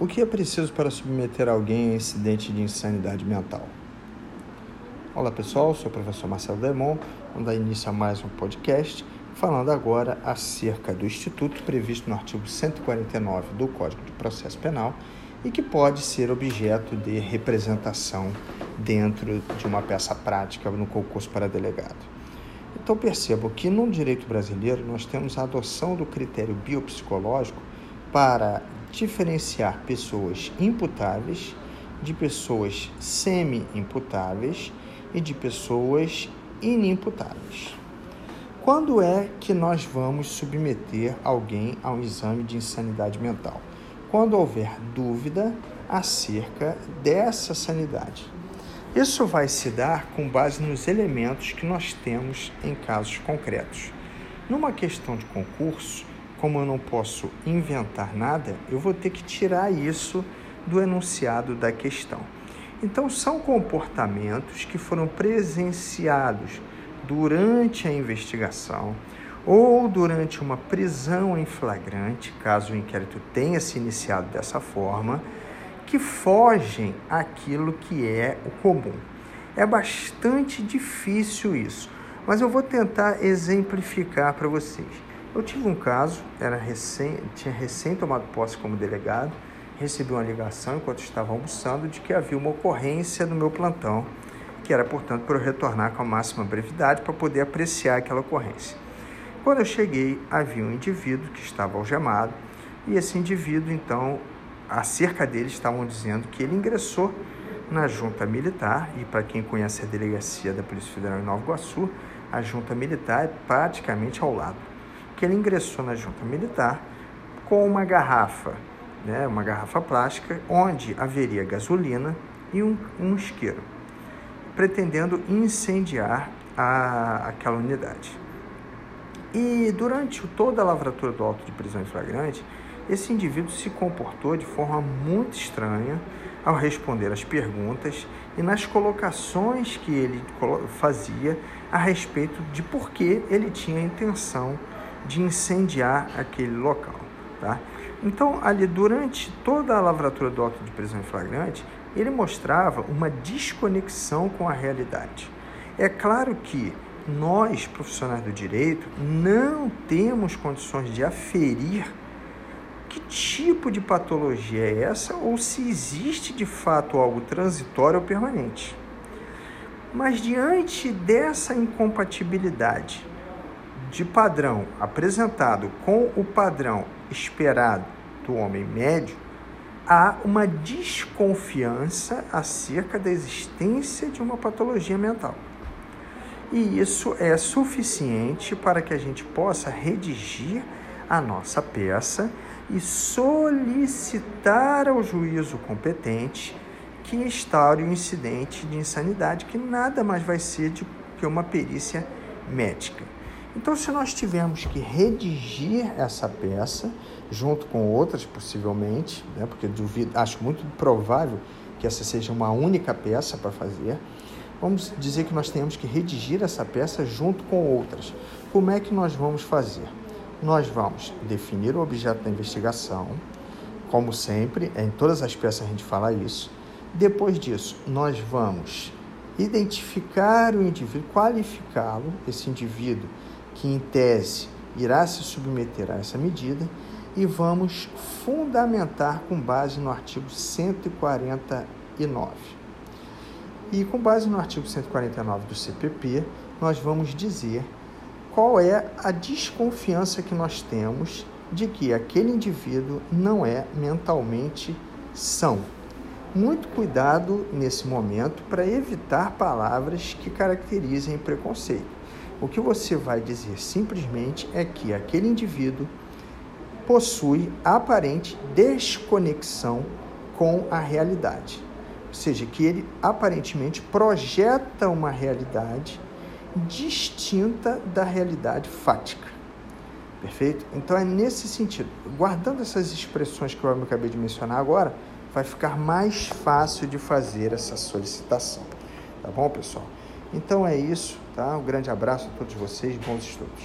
O que é preciso para submeter alguém a incidente de insanidade mental? Olá pessoal, sou o professor Marcelo Demon, vamos dar início a mais um podcast, falando agora acerca do instituto previsto no artigo 149 do Código de Processo Penal e que pode ser objeto de representação dentro de uma peça prática no concurso para delegado. Então percebam que no direito brasileiro nós temos a adoção do critério biopsicológico para diferenciar pessoas imputáveis de pessoas semi-imputáveis e de pessoas inimputáveis. Quando é que nós vamos submeter alguém a um exame de insanidade mental? Quando houver dúvida acerca dessa sanidade. Isso vai se dar com base nos elementos que nós temos em casos concretos. Numa questão de concurso, como eu não posso inventar nada, eu vou ter que tirar isso do enunciado da questão. Então, são comportamentos que foram presenciados durante a investigação ou durante uma prisão em flagrante, caso o inquérito tenha se iniciado dessa forma, que fogem àquilo que é o comum. É bastante difícil isso, mas eu vou tentar exemplificar para vocês. Eu tive um caso, era recém, tinha recém tomado posse como delegado, recebi uma ligação enquanto estava almoçando de que havia uma ocorrência no meu plantão, que era, portanto, para eu retornar com a máxima brevidade para poder apreciar aquela ocorrência. Quando eu cheguei, havia um indivíduo que estava algemado e esse indivíduo, então, acerca dele estavam dizendo que ele ingressou na junta militar, e para quem conhece a delegacia da Polícia Federal em Nova Iguaçu, a junta militar é praticamente ao lado que ele ingressou na junta militar com uma garrafa, né, uma garrafa plástica, onde haveria gasolina e um, um isqueiro, pretendendo incendiar a, aquela unidade. E durante toda a lavratura do auto de prisão em flagrante, esse indivíduo se comportou de forma muito estranha ao responder às perguntas e nas colocações que ele fazia a respeito de por que ele tinha a intenção de incendiar aquele local. Tá? Então, ali durante toda a lavratura do auto de prisão em flagrante, ele mostrava uma desconexão com a realidade. É claro que nós, profissionais do direito, não temos condições de aferir que tipo de patologia é essa ou se existe de fato algo transitório ou permanente. Mas diante dessa incompatibilidade de padrão apresentado com o padrão esperado do homem médio, há uma desconfiança acerca da existência de uma patologia mental. E isso é suficiente para que a gente possa redigir a nossa peça e solicitar ao juízo competente que instaure o incidente de insanidade, que nada mais vai ser do que uma perícia médica. Então, se nós tivermos que redigir essa peça, junto com outras possivelmente, né, porque duvido, acho muito provável que essa seja uma única peça para fazer, vamos dizer que nós tenhamos que redigir essa peça junto com outras. Como é que nós vamos fazer? Nós vamos definir o objeto da investigação, como sempre, em todas as peças a gente fala isso. Depois disso, nós vamos identificar o indivíduo, qualificá-lo, esse indivíduo que em tese irá se submeter a essa medida e vamos fundamentar com base no artigo 149. E com base no artigo 149 do CPP, nós vamos dizer qual é a desconfiança que nós temos de que aquele indivíduo não é mentalmente são. Muito cuidado nesse momento para evitar palavras que caracterizem preconceito. O que você vai dizer simplesmente é que aquele indivíduo possui aparente desconexão com a realidade. Ou seja, que ele aparentemente projeta uma realidade distinta da realidade fática. Perfeito? Então é nesse sentido. Guardando essas expressões que eu acabei de mencionar agora, vai ficar mais fácil de fazer essa solicitação. Tá bom, pessoal? Então é isso, tá? Um grande abraço a todos vocês, bons estudos.